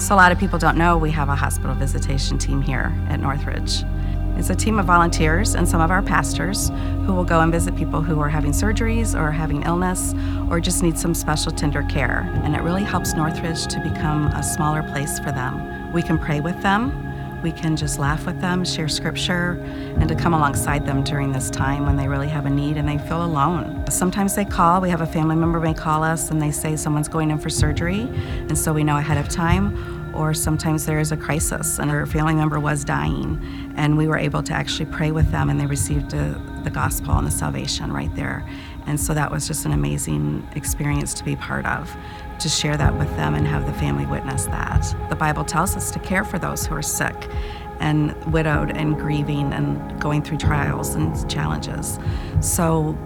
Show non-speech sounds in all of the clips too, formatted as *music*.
So, a lot of people don't know we have a hospital visitation team here at Northridge. It's a team of volunteers and some of our pastors who will go and visit people who are having surgeries or having illness or just need some special tender care. And it really helps Northridge to become a smaller place for them. We can pray with them, we can just laugh with them, share scripture, and to come alongside them during this time when they really have a need and they feel alone. Sometimes they call, we have a family member may call us and they say someone's going in for surgery, and so we know ahead of time. Or sometimes there is a crisis and our family member was dying, and we were able to actually pray with them and they received a, the gospel and the salvation right there. And so that was just an amazing experience to be part of to share that with them and have the family witness that. The Bible tells us to care for those who are sick and widowed and grieving and going through trials and challenges. So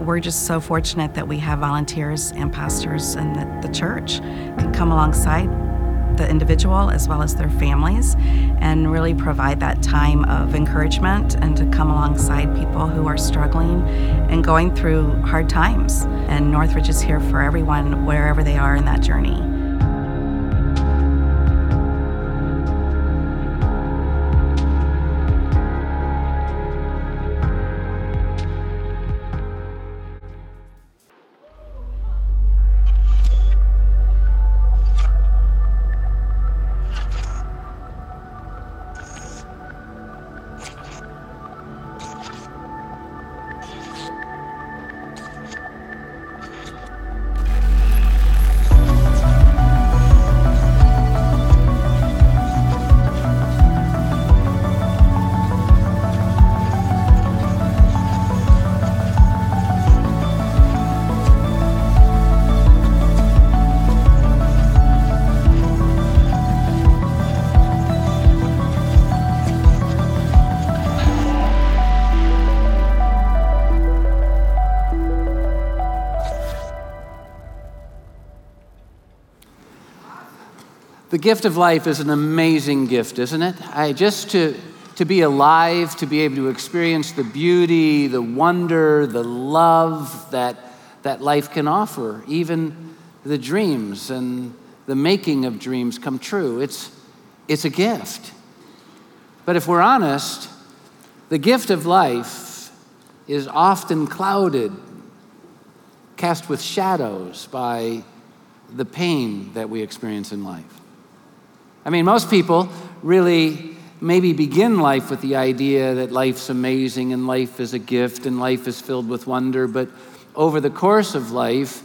we're just so fortunate that we have volunteers and pastors and that the church can come alongside the individual as well as their families and really provide that time of encouragement and to come alongside people who are struggling and going through hard times. And Northridge is here for everyone wherever they are in that journey. The gift of life is an amazing gift, isn't it? I just to to be alive, to be able to experience the beauty, the wonder, the love that that life can offer, even the dreams and the making of dreams come true. It's it's a gift. But if we're honest, the gift of life is often clouded, cast with shadows by the pain that we experience in life. I mean, most people really maybe begin life with the idea that life's amazing and life is a gift and life is filled with wonder, but over the course of life,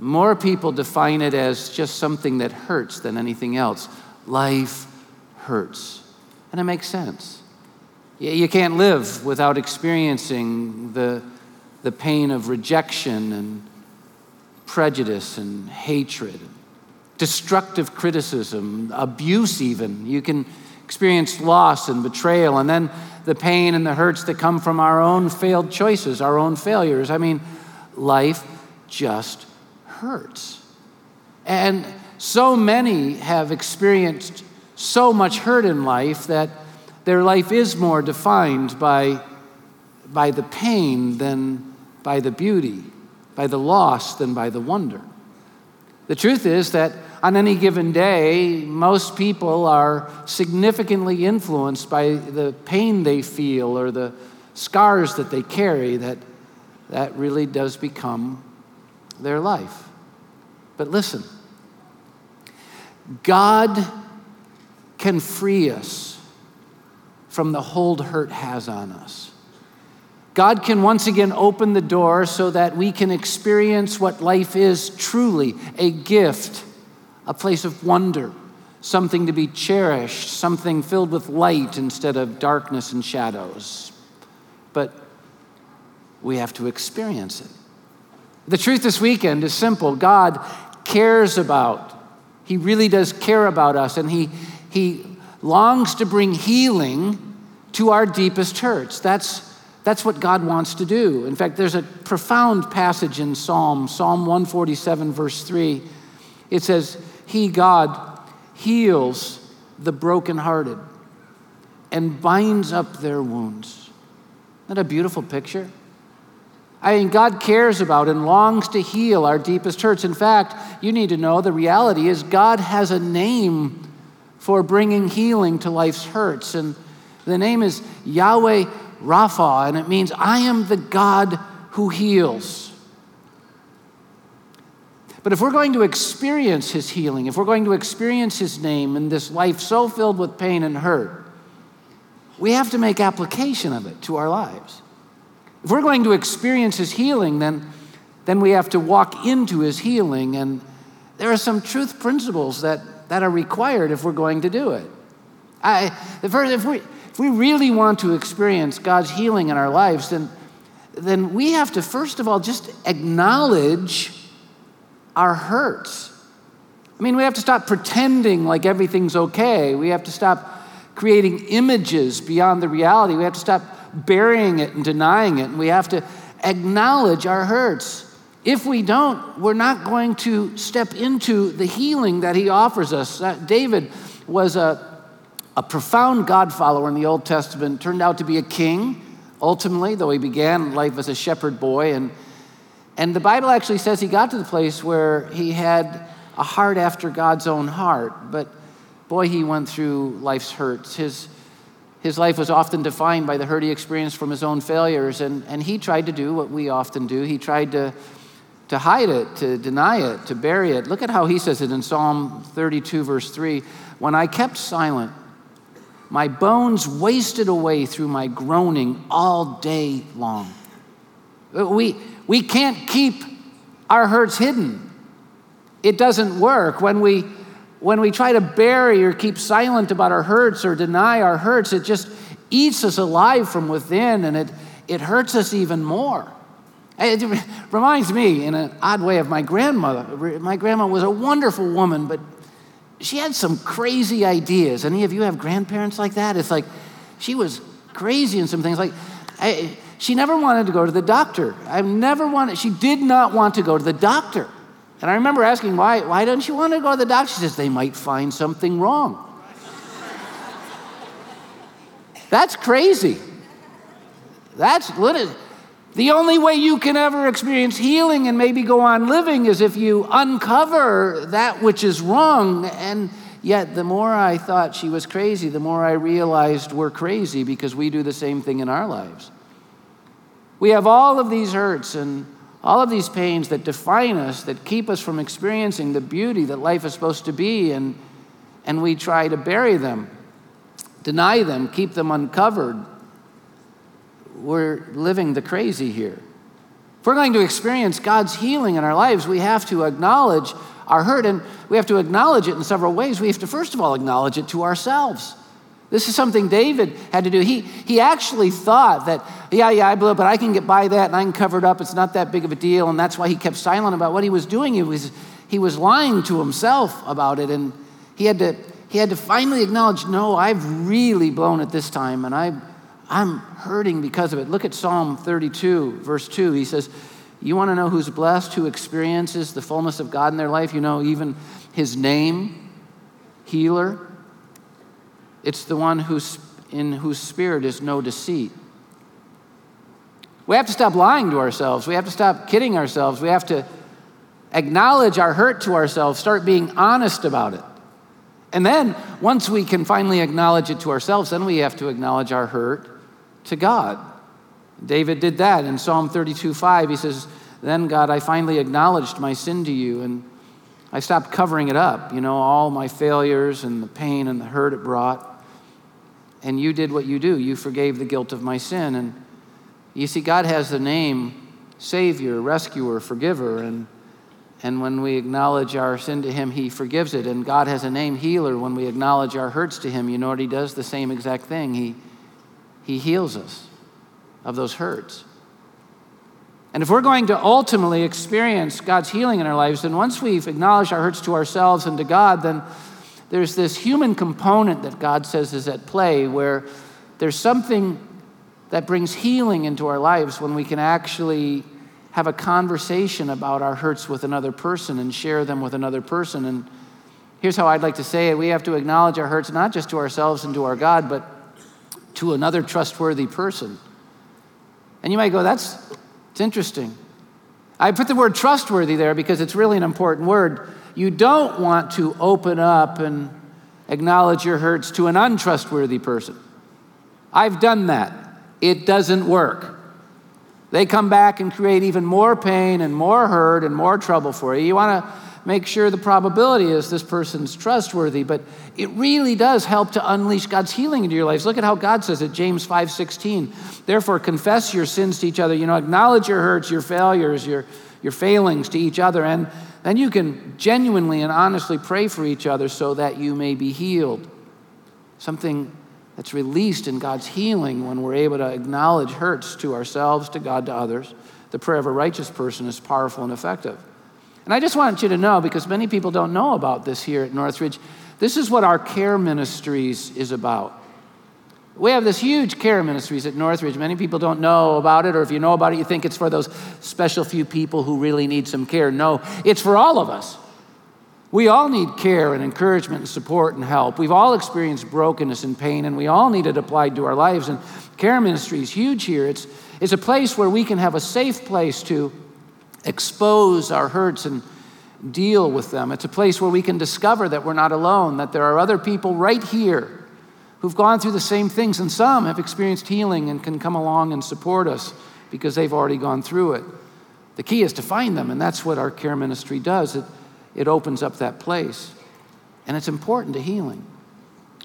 more people define it as just something that hurts than anything else. Life hurts. And it makes sense. You can't live without experiencing the, the pain of rejection and prejudice and hatred destructive criticism, abuse, even. You can experience loss and betrayal, and then the pain and the hurts that come from our own failed choices, our own failures. I mean, life just hurts. And so many have experienced so much hurt in life that their life is more defined by, by the pain than by the beauty, by the loss than by the wonder. The truth is that on any given day, most people are significantly influenced by the pain they feel or the scars that they carry that that really does become their life. But listen, God can free us from the hold hurt has on us. God can once again open the door so that we can experience what life is truly a gift, a place of wonder, something to be cherished, something filled with light instead of darkness and shadows. But we have to experience it. The truth this weekend is simple God cares about, He really does care about us, and He, he longs to bring healing to our deepest hurts. That's that's what God wants to do. In fact, there's a profound passage in Psalm, Psalm 147, verse 3. It says, He, God, heals the brokenhearted and binds up their wounds. Isn't that a beautiful picture? I mean, God cares about and longs to heal our deepest hurts. In fact, you need to know the reality is God has a name for bringing healing to life's hurts. And the name is Yahweh Rapha, and it means I am the God who heals. But if we're going to experience his healing, if we're going to experience his name in this life so filled with pain and hurt, we have to make application of it to our lives. If we're going to experience his healing, then, then we have to walk into his healing. And there are some truth principles that, that are required if we're going to do it. I, the first, if, we, if we really want to experience God's healing in our lives, then, then we have to, first of all, just acknowledge our hurts. I mean, we have to stop pretending like everything's okay. We have to stop creating images beyond the reality. We have to stop burying it and denying it. And we have to acknowledge our hurts. If we don't, we're not going to step into the healing that he offers us. David was a, a profound God follower in the Old Testament, turned out to be a king ultimately, though he began life as a shepherd boy. And, and the Bible actually says he got to the place where he had a heart after God's own heart. But boy, he went through life's hurts. His, his life was often defined by the hurt he experienced from his own failures, and, and he tried to do what we often do. He tried to, to hide it, to deny it, to bury it. Look at how he says it in Psalm 32, verse 3 When I kept silent, my bones wasted away through my groaning all day long. We, we can't keep our hurts hidden. It doesn't work. When we when we try to bury or keep silent about our hurts or deny our hurts, it just eats us alive from within and it, it hurts us even more. It reminds me, in an odd way, of my grandmother. My grandma was a wonderful woman, but she had some crazy ideas. Any of you have grandparents like that? It's like she was crazy in some things. Like, I, she never wanted to go to the doctor. I never wanted, she did not want to go to the doctor. And I remember asking, why, why don't you want to go to the doctor? She says, they might find something wrong. That's crazy. That's the only way you can ever experience healing and maybe go on living is if you uncover that which is wrong. And yet, the more I thought she was crazy, the more I realized we're crazy because we do the same thing in our lives. We have all of these hurts and all of these pains that define us, that keep us from experiencing the beauty that life is supposed to be, and, and we try to bury them, deny them, keep them uncovered. We're living the crazy here. If we're going to experience God's healing in our lives, we have to acknowledge our hurt, and we have to acknowledge it in several ways. We have to, first of all, acknowledge it to ourselves. This is something David had to do. He, he actually thought that, yeah, yeah, I blew it, but I can get by that and I can cover it up. It's not that big of a deal. And that's why he kept silent about what he was doing. He was, he was lying to himself about it. And he had to, he had to finally acknowledge, no, I've really blown it this time and I, I'm hurting because of it. Look at Psalm 32, verse 2. He says, You want to know who's blessed, who experiences the fullness of God in their life? You know, even his name, healer. It's the one who's, in whose spirit is no deceit. We have to stop lying to ourselves. We have to stop kidding ourselves. We have to acknowledge our hurt to ourselves, start being honest about it. And then, once we can finally acknowledge it to ourselves, then we have to acknowledge our hurt to God. David did that in Psalm 32 5. He says, Then, God, I finally acknowledged my sin to you, and I stopped covering it up, you know, all my failures and the pain and the hurt it brought and you did what you do. You forgave the guilt of my sin. And you see, God has the name Savior, Rescuer, Forgiver. And, and when we acknowledge our sin to Him, He forgives it. And God has a name Healer. When we acknowledge our hurts to Him, you know what He does? The same exact thing. He, he heals us of those hurts. And if we're going to ultimately experience God's healing in our lives, then once we've acknowledged our hurts to ourselves and to God, then there's this human component that God says is at play where there's something that brings healing into our lives when we can actually have a conversation about our hurts with another person and share them with another person. And here's how I'd like to say it we have to acknowledge our hurts not just to ourselves and to our God, but to another trustworthy person. And you might go, that's, It's interesting. I put the word trustworthy there because it's really an important word. You don't want to open up and acknowledge your hurts to an untrustworthy person. I've done that. It doesn't work. They come back and create even more pain and more hurt and more trouble for you. You want to make sure the probability is this person's trustworthy, but it really does help to unleash God's healing into your lives. Look at how God says it, James 5:16. Therefore confess your sins to each other, you know, acknowledge your hurts, your failures, your your failings to each other and then you can genuinely and honestly pray for each other so that you may be healed. Something that's released in God's healing when we're able to acknowledge hurts to ourselves, to God, to others. The prayer of a righteous person is powerful and effective. And I just want you to know, because many people don't know about this here at Northridge, this is what our care ministries is about. We have this huge care ministries at Northridge. Many people don't know about it, or if you know about it, you think it's for those special few people who really need some care. No, it's for all of us. We all need care and encouragement and support and help. We've all experienced brokenness and pain, and we all need it applied to our lives. And care ministry is huge here. It's, it's a place where we can have a safe place to expose our hurts and deal with them. It's a place where we can discover that we're not alone, that there are other people right here who've gone through the same things, and some have experienced healing and can come along and support us because they've already gone through it. The key is to find them, and that's what our care ministry does. It, it opens up that place. And it's important to healing.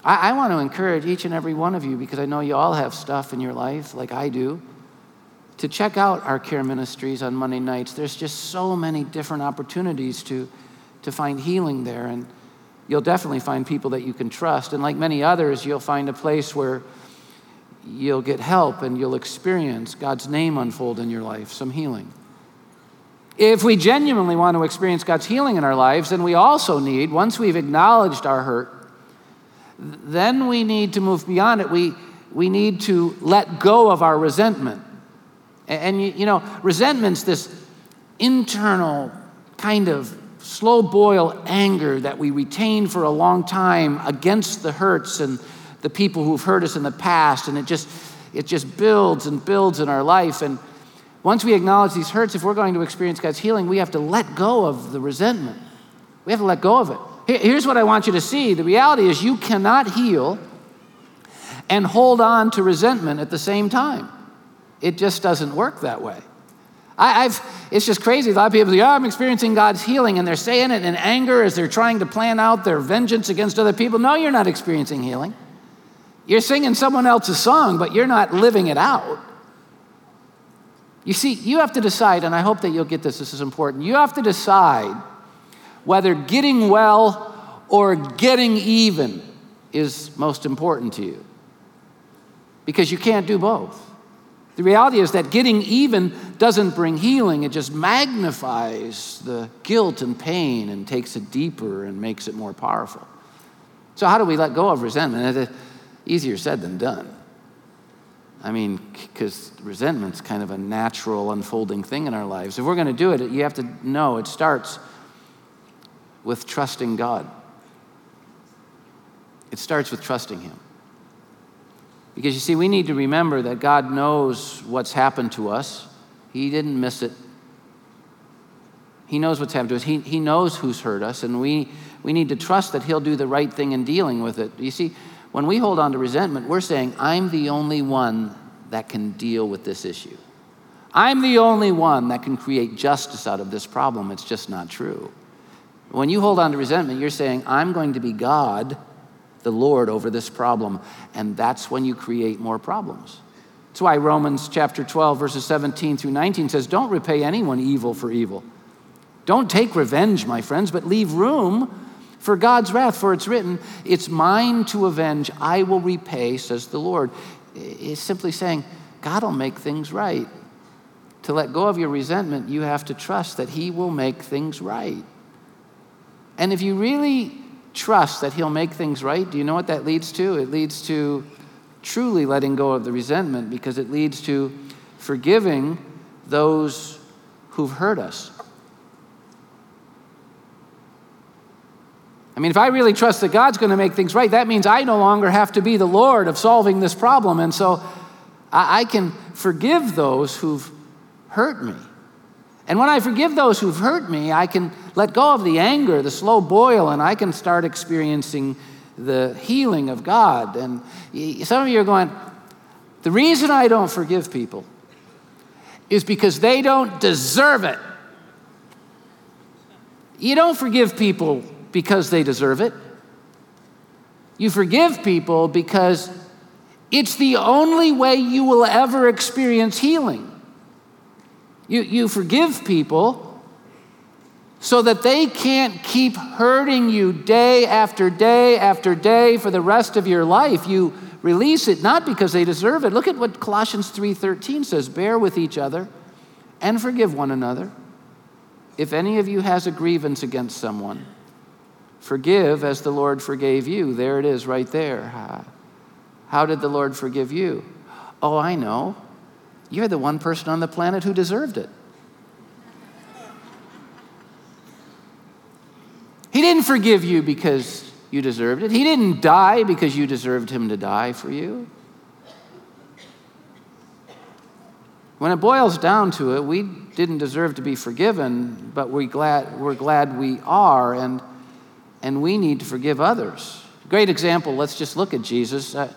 I, I want to encourage each and every one of you, because I know you all have stuff in your life like I do, to check out our care ministries on Monday nights. There's just so many different opportunities to, to find healing there. And you'll definitely find people that you can trust. And like many others, you'll find a place where you'll get help and you'll experience God's name unfold in your life, some healing. If we genuinely want to experience God's healing in our lives, then we also need, once we've acknowledged our hurt, then we need to move beyond it. We, we need to let go of our resentment. And, you, you know, resentment's this internal kind of slow boil anger that we retain for a long time against the hurts and the people who've hurt us in the past. And it just, it just builds and builds in our life. And once we acknowledge these hurts, if we're going to experience God's healing, we have to let go of the resentment. We have to let go of it. Here's what I want you to see the reality is you cannot heal and hold on to resentment at the same time. It just doesn't work that way. I, have it's just crazy. A lot of people say, oh, I'm experiencing God's healing, and they're saying it in anger as they're trying to plan out their vengeance against other people. No, you're not experiencing healing. You're singing someone else's song, but you're not living it out. You see, you have to decide, and I hope that you'll get this, this is important. You have to decide whether getting well or getting even is most important to you. Because you can't do both. The reality is that getting even doesn't bring healing, it just magnifies the guilt and pain and takes it deeper and makes it more powerful. So, how do we let go of resentment? It's easier said than done. I mean, because resentment's kind of a natural unfolding thing in our lives. If we're going to do it, you have to know it starts with trusting God. It starts with trusting Him. Because you see, we need to remember that God knows what's happened to us, He didn't miss it. He knows what's happened to us, He, he knows who's hurt us, and we, we need to trust that He'll do the right thing in dealing with it. You see, when we hold on to resentment, we're saying, I'm the only one that can deal with this issue. I'm the only one that can create justice out of this problem. It's just not true. When you hold on to resentment, you're saying, I'm going to be God, the Lord, over this problem. And that's when you create more problems. That's why Romans chapter 12, verses 17 through 19 says, Don't repay anyone evil for evil. Don't take revenge, my friends, but leave room for God's wrath, for it's written, It's mine to avenge, I will repay, says the Lord. It's simply saying, God will make things right. To let go of your resentment, you have to trust that He will make things right. And if you really trust that He'll make things right, do you know what that leads to? It leads to truly letting go of the resentment because it leads to forgiving those who've hurt us. I mean, if I really trust that God's going to make things right, that means I no longer have to be the Lord of solving this problem. And so I, can forgive those who've hurt me. And when I forgive those who've hurt me, I can let go of the anger, the slow boil, and I can start experiencing the healing of God. And some of you are going, the reason I don't forgive people is because they don't deserve it. You don't forgive people because they deserve it. You forgive people because it's the only way you will ever experience healing. You, you forgive people so that they can't keep hurting you day after day after day for the rest of your life. You release it not because they deserve it. Look at what Colossians 3:13 says, "Bear with each other and forgive one another. If any of you has a grievance against someone, forgive as the Lord forgave you." There it is right there. How did the Lord forgive you? Oh, I know. You're the one person on the planet who deserved it. He didn't forgive you because you deserved it. He didn't die because you deserved him to die for you. When it boils down to it, we didn't deserve to be forgiven, but we're glad, we're glad we are, and, and we need to forgive others. Great example, let's just look at Jesus. Uh,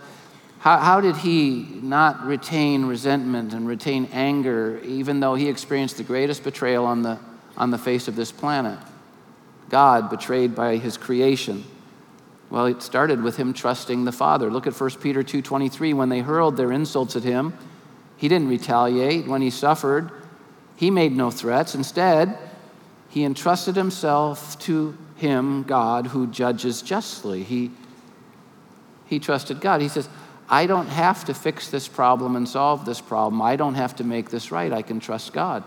how, how did he not retain resentment and retain anger, even though he experienced the greatest betrayal on the, on the face of this planet? God betrayed by his creation. Well, it started with him trusting the Father. Look at 1 Peter 2:23 when they hurled their insults at him, he didn't retaliate. When he suffered, he made no threats. Instead, he entrusted himself to him, God, who judges justly. He, he trusted God. He says, I don't have to fix this problem and solve this problem. I don't have to make this right. I can trust God.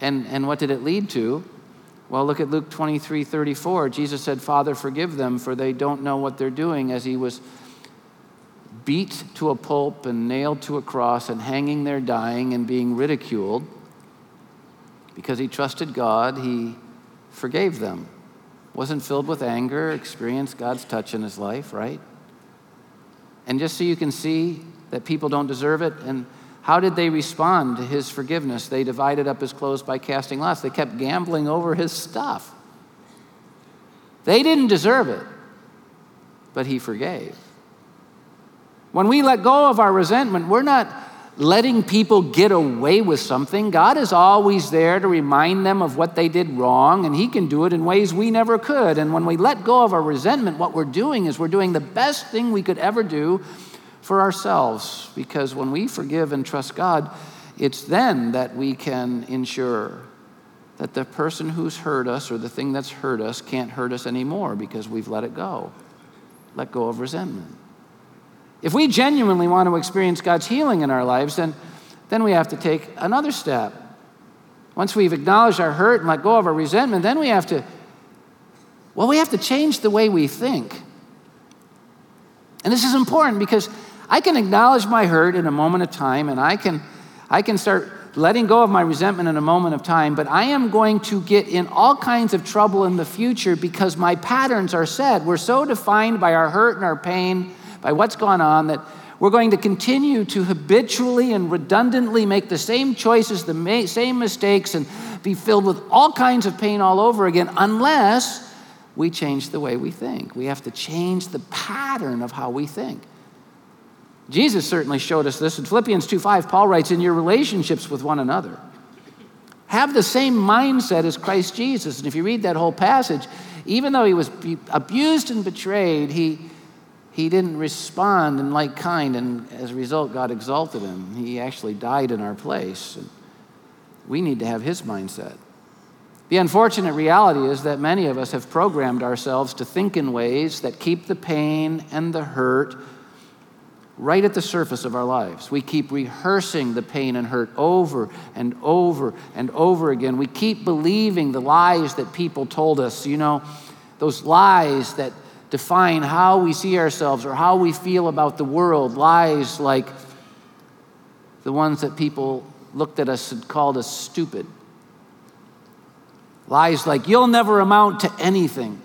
And, and what did it lead to? Well, look at Luke 23 34. Jesus said, Father, forgive them, for they don't know what they're doing, as he was beat to a pulp and nailed to a cross and hanging there dying and being ridiculed. Because he trusted God, he forgave them. Wasn't filled with anger, experienced God's touch in his life, right? And just so you can see that people don't deserve it and how did they respond to his forgiveness? They divided up his clothes by casting lots. They kept gambling over his stuff. They didn't deserve it, but he forgave. When we let go of our resentment, we're not letting people get away with something. God is always there to remind them of what they did wrong, and He can do it in ways we never could. And when we let go of our resentment, what we're doing is we're doing the best thing we could ever do for ourselves because when we forgive and trust God, it's then that we can ensure that the person who's hurt us or the thing that's hurt us can't hurt us anymore because we've let it go. Let go of resentment. If we genuinely want to experience God's healing in our lives, then, then we have to take another step. Once we've acknowledged our hurt and let go of our resentment, then we have to, well, we have to change the way we think. And this is important because I can acknowledge my hurt in a moment of time and I can, I can start letting go of my resentment in a moment of time, but I am going to get in all kinds of trouble in the future because my patterns are set. We're so defined by our hurt and our pain, by what's gone on, that we're going to continue to habitually and redundantly make the same choices, the ma- same mistakes, and be filled with all kinds of pain all over again unless we change the way we think. We have to change the pattern of how we think. Jesus certainly showed us this. In Philippians 2 5, Paul writes, In your relationships with one another, have the same mindset as Christ Jesus. And if you read that whole passage, even though he was abused and betrayed, he, he didn't respond in like kind, and as a result, God exalted him. He actually died in our place. And we need to have his mindset. The unfortunate reality is that many of us have programmed ourselves to think in ways that keep the pain and the hurt right at the surface of our lives. We keep rehearsing the pain and hurt over and over and over again. We keep believing the lies that people told us, you know, those lies that define how we see ourselves or how we feel about the world, lies like the ones that people looked at us and called us stupid. Lies like, you'll never amount to anything.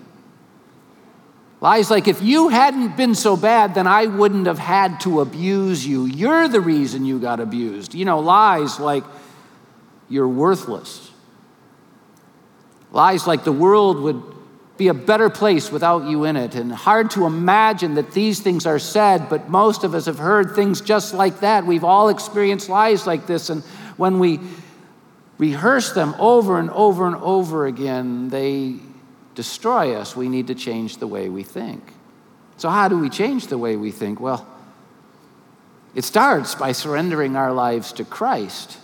Lies like, if you hadn't been so bad, then I wouldn't have had to abuse you. You're the reason you got abused. You know, lies like, you're worthless. Lies like the world would be a better place without you in it. And hard to imagine that these things are said, but most of us have heard things just like that. We've all experienced lies like this. And when we rehearse them over and over and over again, they destroy us. We need to change the way we think. So, how do we change the way we think? Well, it starts by surrendering our lives to Christ.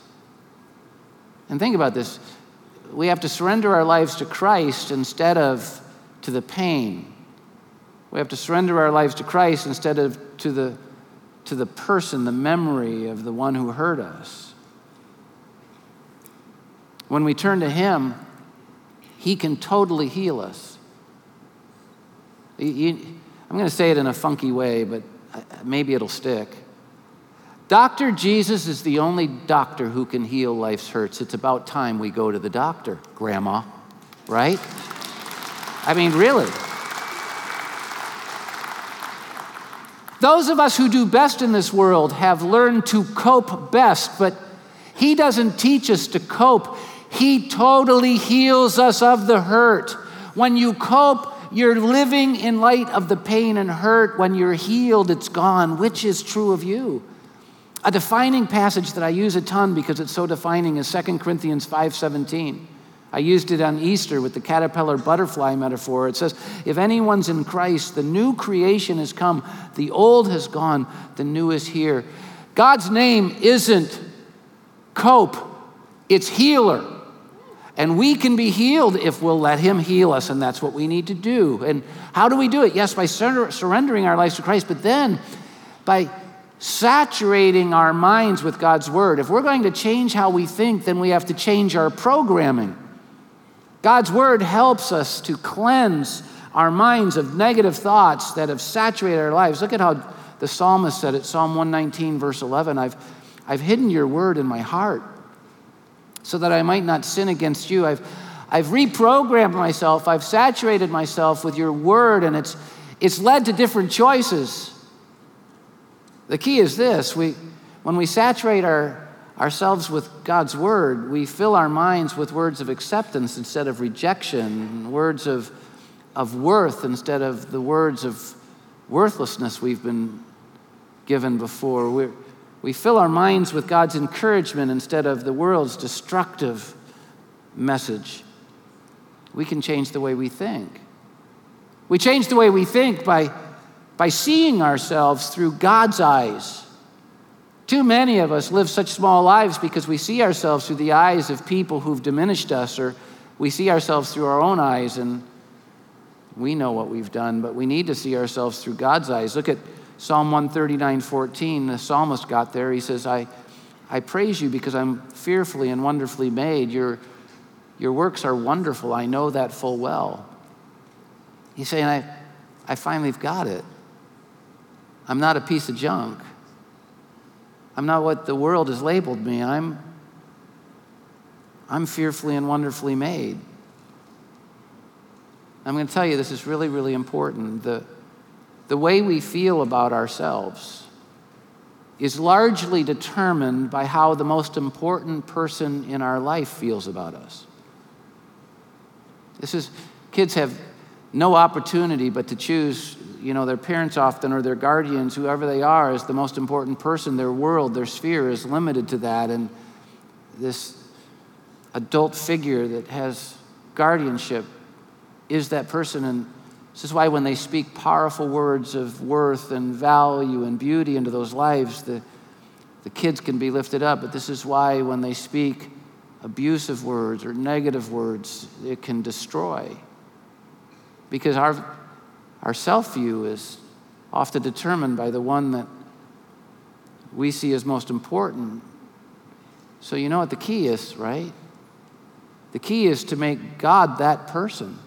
And think about this we have to surrender our lives to Christ instead of to the pain. We have to surrender our lives to Christ instead of to the, to the person, the memory of the one who hurt us. When we turn to Him, He can totally heal us. I'm going to say it in a funky way, but uh, maybe it'll stick. Dr. Jesus is the only doctor who can heal life's hurts. It's about time we go to the doctor, Grandma, right? I mean, really. Those of us who do best in this world have learned to cope best, but He doesn't teach us to cope. He totally heals us of the hurt. When you cope, you're living in light of the pain and hurt. When you're healed, it's gone. Which is true of you? A defining passage that I use a ton because it's so defining is 2 Corinthians 5:17. I used it on Easter with the caterpillar butterfly metaphor. It says, If anyone's in Christ, the new creation has come, the old has gone, the new is here. God's name isn't cope, it's healer. And we can be healed if we'll let Him heal us, and that's what we need to do. And how do we do it? Yes, by surrendering our lives to Christ, but then by saturating our minds with God's Word. If we're going to change how we think, then we have to change our programming. God's Word helps us to cleanse our minds of negative thoughts that have saturated our lives. Look at how the psalmist said it, Psalm 119, verse 11 I've, I've hidden your Word in my heart so that I might not sin against you. I've, I've reprogrammed myself, I've saturated myself with your Word, and it's, it's led to different choices. The key is this we, when we saturate our, ourselves with God's word, we fill our minds with words of acceptance instead of rejection, words of, of worth instead of the words of worthlessness we've been given before. we we fill our minds with God's encouragement instead of the world's destructive message. We can change the way we think. We change the way we think by by seeing ourselves through God's eyes. Too many of us live such small lives because we see ourselves through the eyes of people who've diminished us, or we see ourselves through our own eyes and we know what we've done, but we need to see ourselves through God's eyes. Look at Psalm 139 14. The psalmist got there. He says, I, I praise you because I'm fearfully and wonderfully made. Your, your works are wonderful. I know that full well. He's saying, I, I finally have got it. I'm not a piece of junk. I'm not what the world has labeled me. I'm, I'm fearfully and wonderfully made. I'm going to tell you this is really, really important. The, the way we feel about ourselves is largely determined by how the most important person in our life feels about us. This is, kids have no opportunity but to choose you know, their parents often or their guardians, whoever they are, is the most important person. Their world, their sphere is limited to that. And this adult figure that has guardianship is that person. And this is why when they speak powerful words of worth and value and beauty into those lives, the, the kids can be lifted up. But this is why when they speak abusive words or negative words, it can destroy. Because our our self view is often determined by the one that we see as most important. So, you know what the key is, right? The key is to make God that person.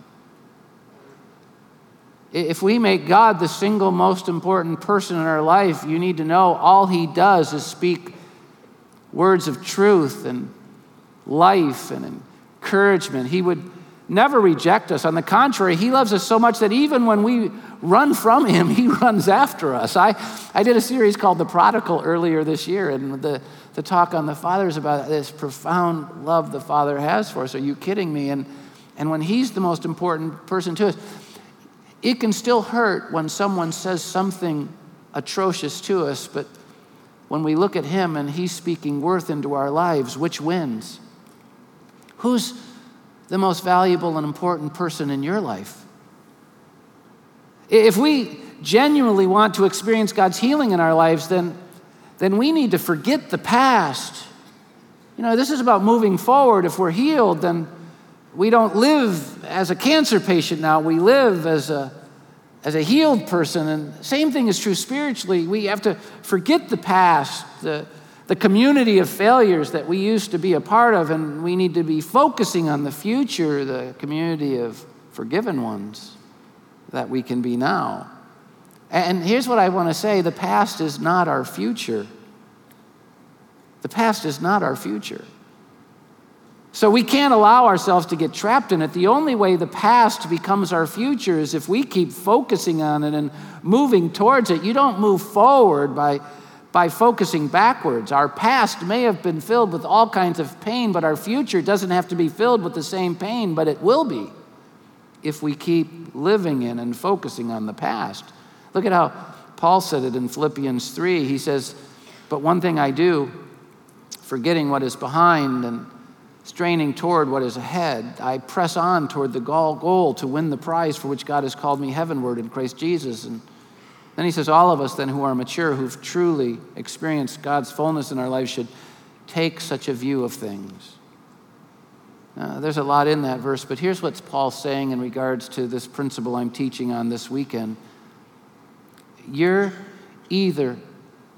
If we make God the single most important person in our life, you need to know all He does is speak words of truth and life and encouragement. He would never reject us. On the contrary, He loves us so much that even when we run from Him, He *laughs* runs after us. I, I did a series called The Prodigal earlier this year, and the, the talk on the Father is about this profound love the Father has for us. Are you kidding me? And, and when He's the most important person to us, it can still hurt when someone says something atrocious to us, but when we look at Him and He's speaking worth into our lives, which wins? Who's the most valuable and important person in your life? If we genuinely want to experience God's healing in our lives, then, then we need to forget the past. You know, this is about moving forward. If we're healed, then we don't live as a cancer patient now, we live as a, as a healed person. And same thing is true spiritually. We have to forget the past, the, the community of failures that we used to be a part of, and we need to be focusing on the future, the community of forgiven ones that we can be now. And here's what I want to say the past is not our future. The past is not our future. So we can't allow ourselves to get trapped in it. The only way the past becomes our future is if we keep focusing on it and moving towards it. You don't move forward by, by focusing backwards. Our past may have been filled with all kinds of pain, but our future doesn't have to be filled with the same pain, but it will be if we keep living in and focusing on the past. Look at how Paul said it in Philippians 3. He says, But one thing I do, forgetting what is behind and straining toward what is ahead, I press on toward the goal to win the prize for which God has called me heavenward in Christ Jesus. And then he says, All of us then who are mature, who've truly experienced God's fullness in our lives, should take such a view of things. Uh, there's a lot in that verse, but here's what Paul's saying in regards to this principle I'm teaching on this weekend. You're either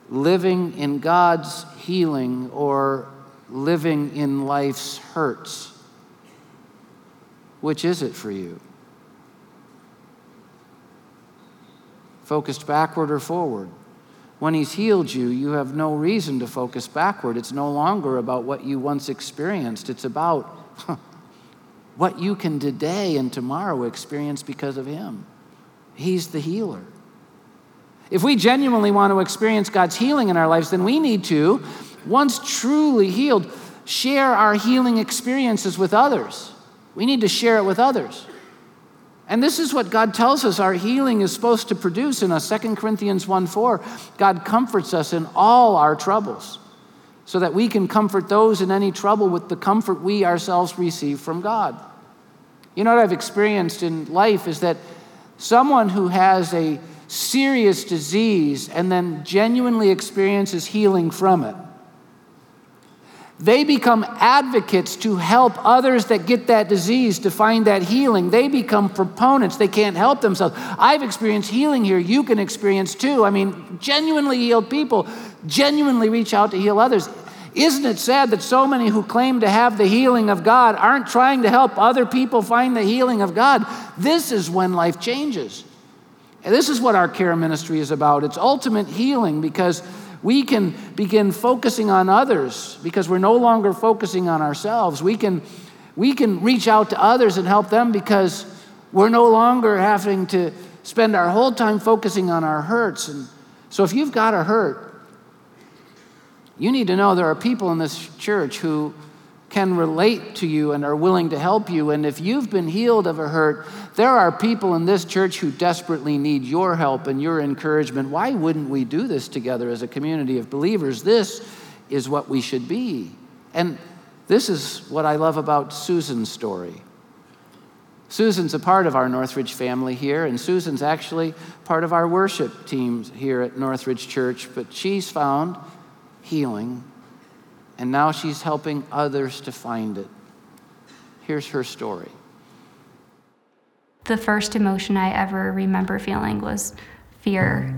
living in God's healing or living in life's hurts. Which is it for you? Focused backward or forward? When He's healed you, you have no reason to focus backward. It's no longer about what you once experienced, it's about what you can today and tomorrow experience because of Him. He's the healer. If we genuinely want to experience God's healing in our lives, then we need to once truly healed, share our healing experiences with others. We need to share it with others. And this is what God tells us our healing is supposed to produce in us. 2 Corinthians 1 4. God comforts us in all our troubles so that we can comfort those in any trouble with the comfort we ourselves receive from God. You know what I've experienced in life is that someone who has a serious disease and then genuinely experiences healing from it they become advocates to help others that get that disease to find that healing. They become proponents. They can't help themselves. I've experienced healing here. You can experience too. I mean, genuinely healed people genuinely reach out to heal others. Isn't it sad that so many who claim to have the healing of God aren't trying to help other people find the healing of God? This is when life changes. And this is what our care ministry is about. It's ultimate healing because we can begin focusing on others because we're no longer focusing on ourselves. We can, we can reach out to others and help them because we're no longer having to spend our whole time focusing on our hurts. And so if you've got a hurt, you need to know there are people in this church who can relate to you and are willing to help you. And if you've been healed of a hurt, there are people in this church who desperately need your help and your encouragement. Why wouldn't we do this together as a community of believers? This is what we should be. And this is what I love about Susan's story. Susan's a part of our Northridge family here, and Susan's actually part of our worship team here at Northridge Church, but she's found healing and now she's helping others to find it. Here's her story. The first emotion I ever remember feeling was fear.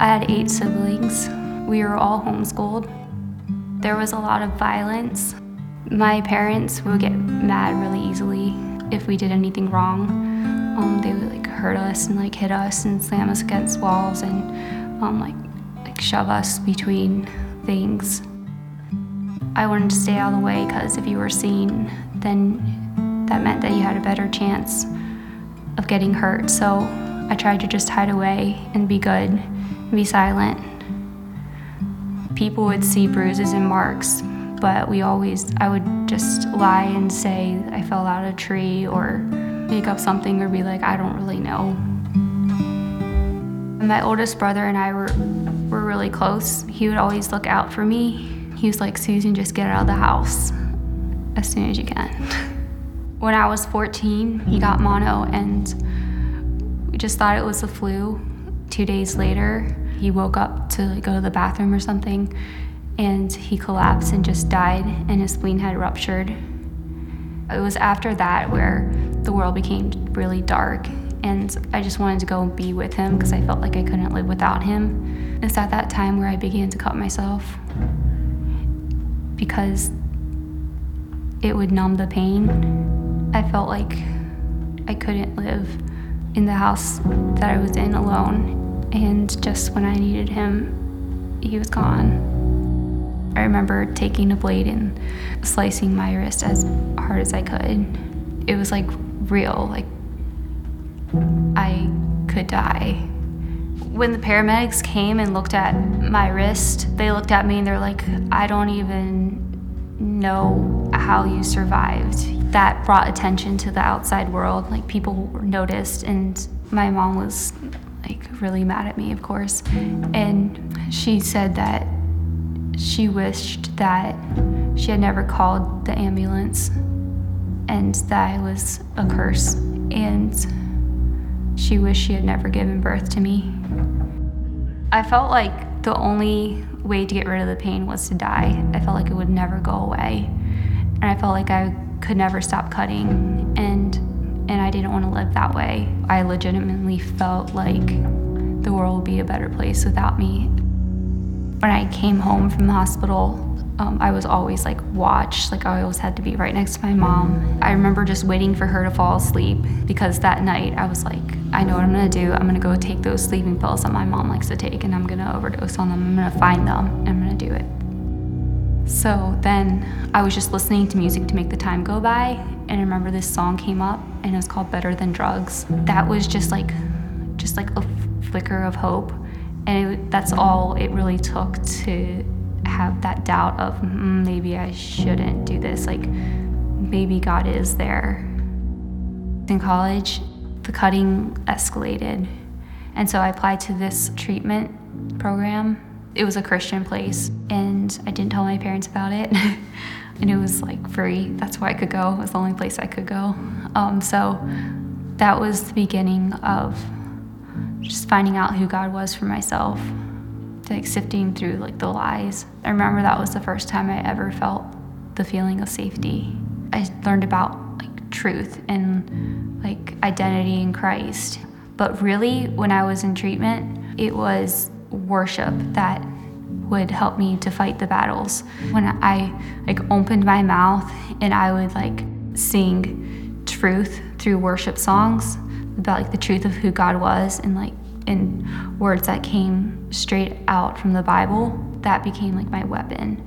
I had eight siblings. We were all homeschooled. There was a lot of violence. My parents would get mad really easily if we did anything wrong. Um, they would like hurt us and like hit us and slam us against walls and um, like like shove us between things. I wanted to stay out of the way because if you were seen, then that meant that you had a better chance of getting hurt. So I tried to just hide away and be good and be silent. People would see bruises and marks, but we always, I would just lie and say I fell out of a tree or make up something or be like, I don't really know. My oldest brother and I were, were really close. He would always look out for me. He was like, Susan, just get out of the house as soon as you can. *laughs* When I was 14, he got mono and we just thought it was the flu. Two days later, he woke up to go to the bathroom or something and he collapsed and just died and his spleen had ruptured. It was after that where the world became really dark and I just wanted to go and be with him because I felt like I couldn't live without him. It's at that time where I began to cut myself because it would numb the pain. I felt like I couldn't live in the house that I was in alone. And just when I needed him, he was gone. I remember taking a blade and slicing my wrist as hard as I could. It was like real, like I could die. When the paramedics came and looked at my wrist, they looked at me and they're like, I don't even know how you survived. That brought attention to the outside world. Like people noticed, and my mom was like really mad at me, of course. And she said that she wished that she had never called the ambulance and that I was a curse. And she wished she had never given birth to me. I felt like the only way to get rid of the pain was to die. I felt like it would never go away. And I felt like I could never stop cutting and and I didn't want to live that way. I legitimately felt like the world would be a better place without me. When I came home from the hospital, um, I was always like watched, like I always had to be right next to my mom. I remember just waiting for her to fall asleep because that night I was like, I know what I'm gonna do. I'm gonna go take those sleeping pills that my mom likes to take and I'm gonna overdose on them. I'm gonna find them and I'm gonna do it. So then I was just listening to music to make the time go by and I remember this song came up and it was called Better Than Drugs. That was just like just like a flicker of hope and it, that's all it really took to have that doubt of mm, maybe I shouldn't do this. Like maybe God is there. In college, the cutting escalated. And so I applied to this treatment program. It was a Christian place, and I didn't tell my parents about it. *laughs* and it was like free. That's where I could go. It was the only place I could go. Um, so that was the beginning of just finding out who God was for myself like sifting through like the lies. I remember that was the first time I ever felt the feeling of safety. I learned about like truth and like identity in Christ. But really, when I was in treatment, it was worship that would help me to fight the battles. When I like opened my mouth and I would like sing truth through worship songs about like the truth of who God was and like in words that came straight out from the Bible, that became like my weapon.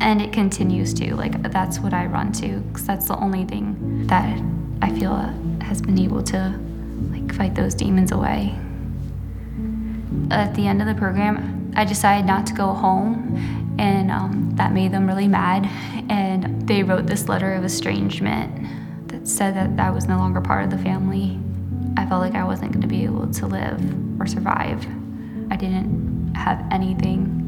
And it continues to. Like, that's what I run to, because that's the only thing that I feel has been able to like fight those demons away. At the end of the program, I decided not to go home, and um, that made them really mad. And they wrote this letter of estrangement that said that I was no longer part of the family. I felt like I wasn't going to be able to live or survive. I didn't have anything.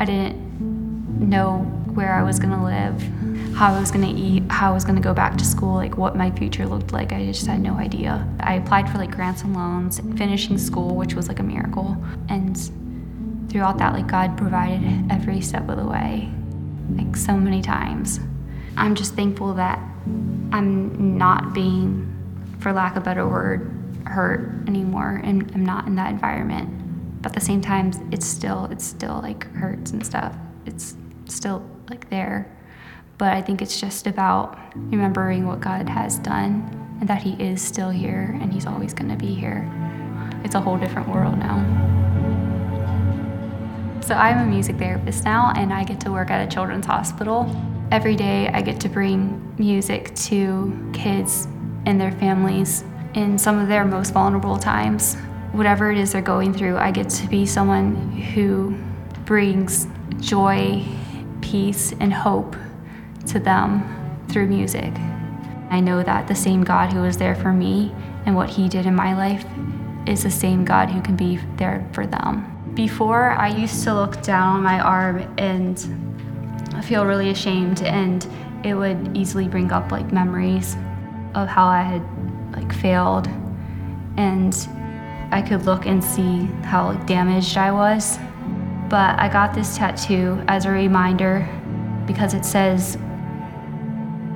I didn't know where I was going to live, how I was going to eat, how I was going to go back to school, like what my future looked like. I just had no idea. I applied for like grants and loans, finishing school, which was like a miracle. And throughout that, like God provided every step of the way, like so many times. I'm just thankful that I'm not being, for lack of a better word, hurt anymore and I'm not in that environment. But at the same time, it's still it's still like hurts and stuff. It's still like there. But I think it's just about remembering what God has done and that He is still here and He's always going to be here. It's a whole different world now. So I'm a music therapist now and I get to work at a children's hospital. Every day I get to bring music to kids and their families in some of their most vulnerable times. Whatever it is they're going through, I get to be someone who brings joy, peace, and hope to them through music. I know that the same God who was there for me and what He did in my life is the same God who can be there for them. Before, I used to look down on my arm and feel really ashamed, and it would easily bring up like memories of how I had like failed, and I could look and see how damaged I was. But I got this tattoo as a reminder because it says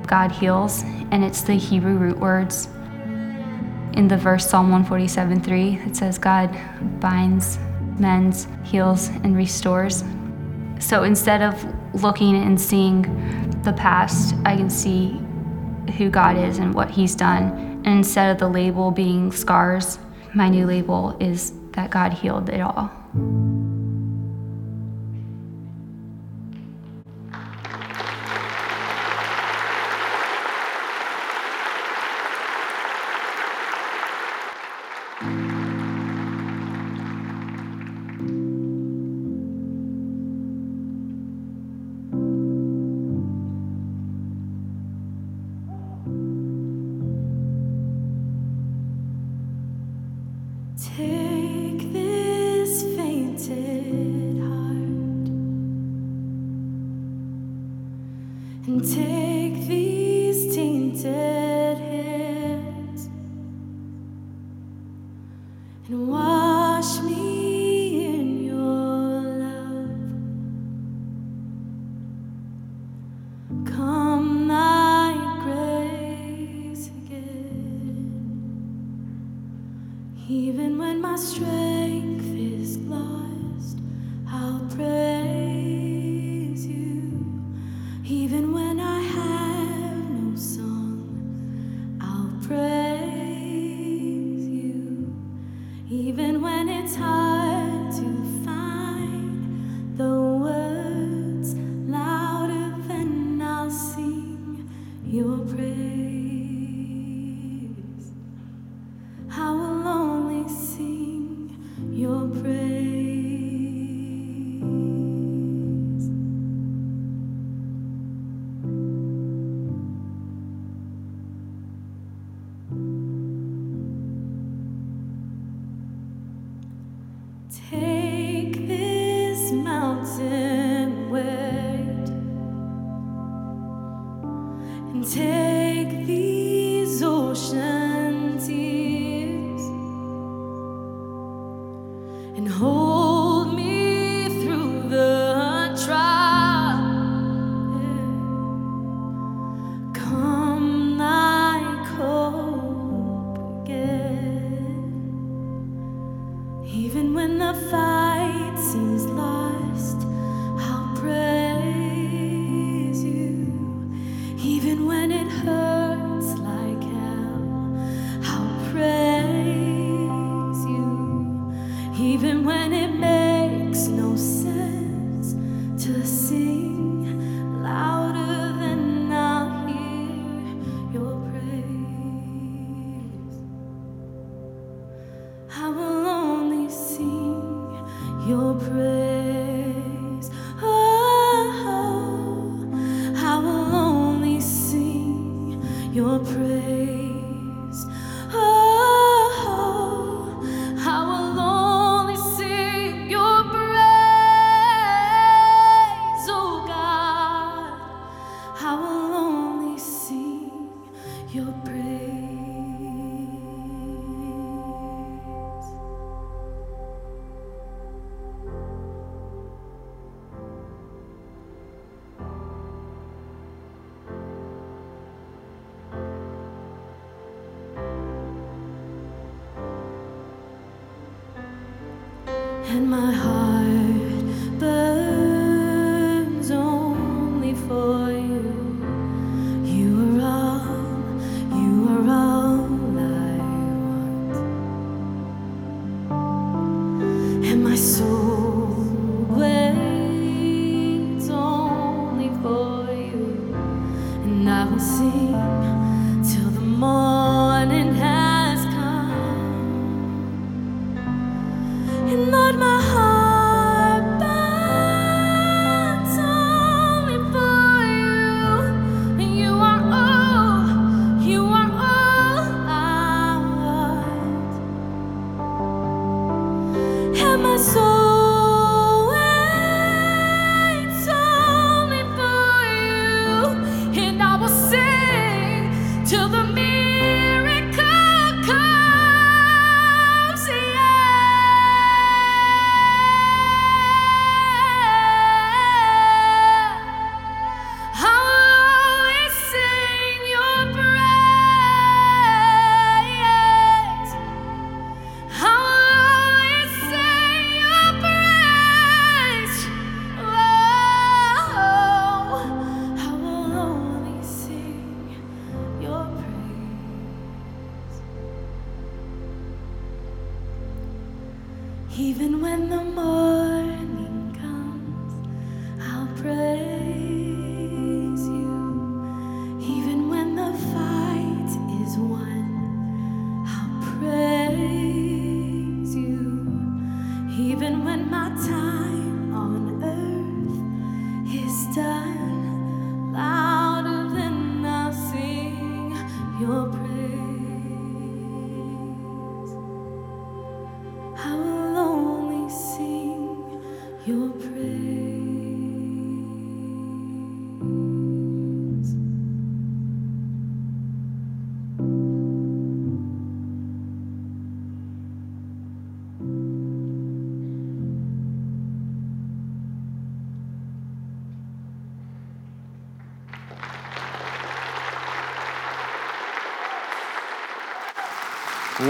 God heals, and it's the Hebrew root words. In the verse Psalm 147 3, it says, God binds, mends, heals, and restores. So instead of looking and seeing the past, I can see who God is and what He's done. And instead of the label being scars, my new label is that God healed it all.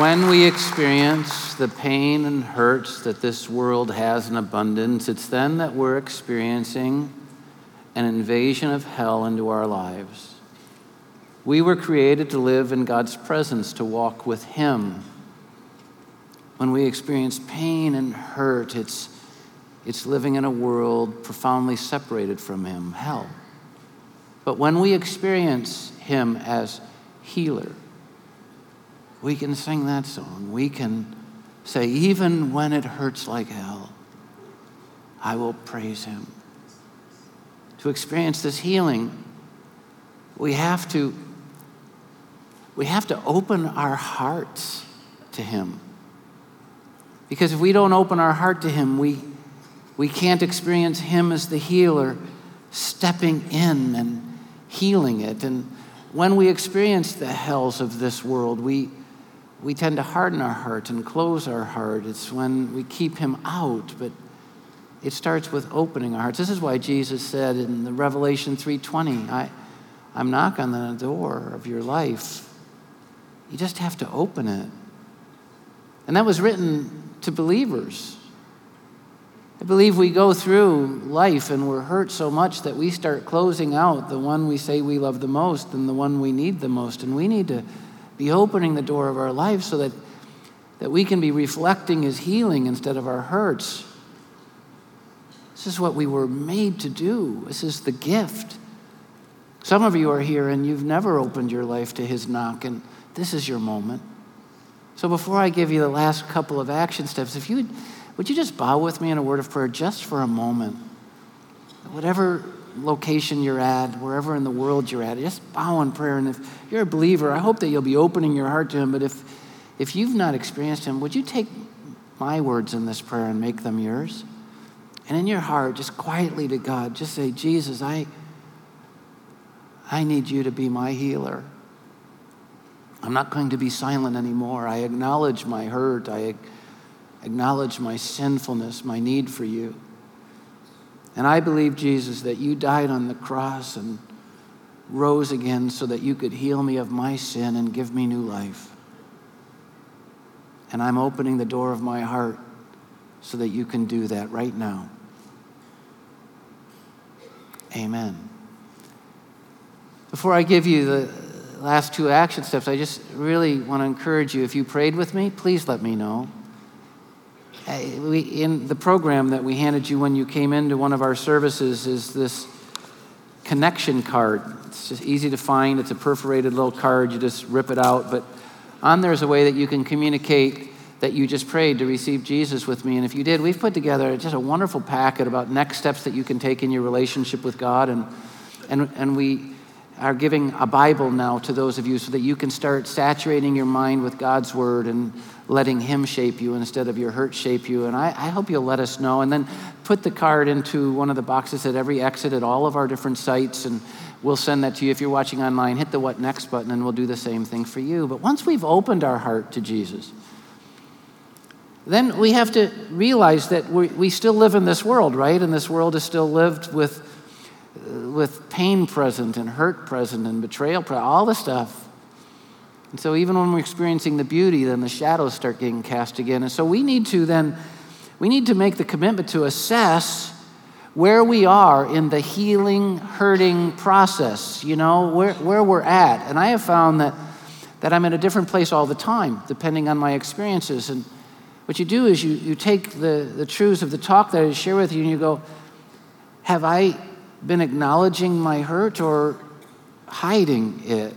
When we experience the pain and hurts that this world has in abundance, it's then that we're experiencing an invasion of hell into our lives. We were created to live in God's presence, to walk with Him. When we experience pain and hurt, it's, it's living in a world profoundly separated from Him, hell. But when we experience Him as healer, we can sing that song. We can say, even when it hurts like hell, I will praise him. To experience this healing, we have to we have to open our hearts to him. Because if we don't open our heart to him, we we can't experience him as the healer stepping in and healing it. And when we experience the hells of this world, we we tend to harden our heart and close our heart. It's when we keep him out, but it starts with opening our hearts. This is why Jesus said in the Revelation 3:20, I, I'm knocking on the door of your life. You just have to open it. And that was written to believers. I believe we go through life and we're hurt so much that we start closing out the one we say we love the most and the one we need the most. And we need to be opening the door of our life so that, that we can be reflecting his healing instead of our hurts. This is what we were made to do. This is the gift. Some of you are here and you've never opened your life to his knock, and this is your moment. So before I give you the last couple of action steps, if you would, would you just bow with me in a word of prayer just for a moment? Whatever location you're at, wherever in the world you're at, just bow in prayer. And if you're a believer, I hope that you'll be opening your heart to him. But if, if you've not experienced him, would you take my words in this prayer and make them yours? And in your heart, just quietly to God, just say, Jesus, I, I need you to be my healer. I'm not going to be silent anymore. I acknowledge my hurt. I acknowledge my sinfulness, my need for you. And I believe, Jesus, that you died on the cross and rose again so that you could heal me of my sin and give me new life. And I'm opening the door of my heart so that you can do that right now. Amen. Before I give you the last two action steps, I just really want to encourage you if you prayed with me, please let me know. We, in the program that we handed you when you came into one of our services is this connection card. It's just easy to find. It's a perforated little card. You just rip it out. But on there is a way that you can communicate that you just prayed to receive Jesus with me. And if you did, we've put together just a wonderful packet about next steps that you can take in your relationship with God. And, and, and we are giving a Bible now to those of you so that you can start saturating your mind with God's Word and letting Him shape you instead of your hurt shape you. And I, I hope you'll let us know. And then put the card into one of the boxes at every exit at all of our different sites. And we'll send that to you. If you're watching online, hit the What Next button and we'll do the same thing for you. But once we've opened our heart to Jesus, then we have to realize that we, we still live in this world, right? And this world is still lived with, with pain present and hurt present and betrayal present, all the stuff. And so even when we're experiencing the beauty, then the shadows start getting cast again. And so we need to then, we need to make the commitment to assess where we are in the healing, hurting process, you know, where, where we're at. And I have found that, that I'm in a different place all the time, depending on my experiences. And what you do is you, you take the, the truths of the talk that I share with you and you go, Have I been acknowledging my hurt or hiding it?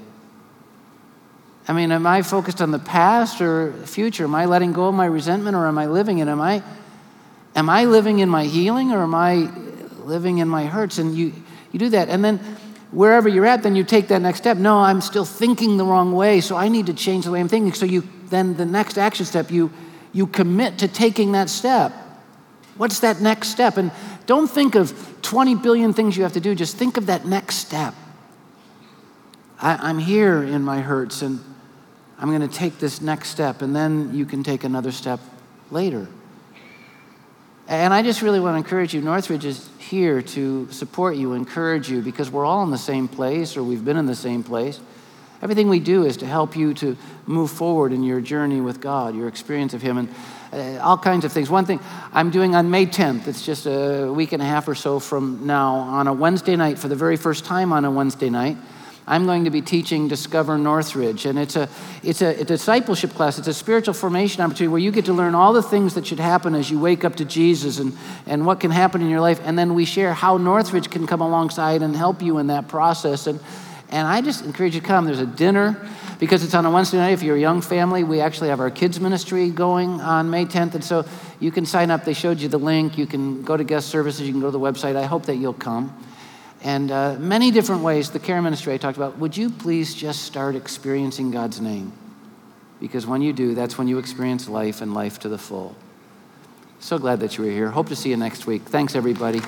I mean, am I focused on the past or future? Am I letting go of my resentment or am I living it? Am I, am I living in my healing or am I living in my hurts? And you, you do that. And then wherever you're at, then you take that next step. No, I'm still thinking the wrong way, so I need to change the way I'm thinking. So you then the next action step, you you commit to taking that step. What's that next step? And don't think of 20 billion things you have to do, just think of that next step. I, am here in my hurts, and I'm going to take this next step, and then you can take another step later. And I just really want to encourage you. Northridge is here to support you, encourage you, because we're all in the same place, or we've been in the same place. Everything we do is to help you to move forward in your journey with God, your experience of Him, and uh, all kinds of things. One thing I'm doing on May 10th, it's just a week and a half or so from now, on a Wednesday night, for the very first time on a Wednesday night. I'm going to be teaching Discover Northridge, and it's a, it's a, a discipleship class. It's a spiritual formation opportunity where you get to learn all the things that should happen as you wake up to Jesus and, and what can happen in your life. And then we share how Northridge can come alongside and help you in that process. And and I just encourage you to come. There's a dinner because it's on a Wednesday night. If you're a young family, we actually have our kids' ministry going on May 10th. And so you can sign up. They showed you the link. You can go to guest services. You can go to the website. I hope that you'll come. And uh, many different ways, the care ministry I talked about. Would you please just start experiencing God's name? Because when you do, that's when you experience life and life to the full. So glad that you were here. Hope to see you next week. Thanks, everybody.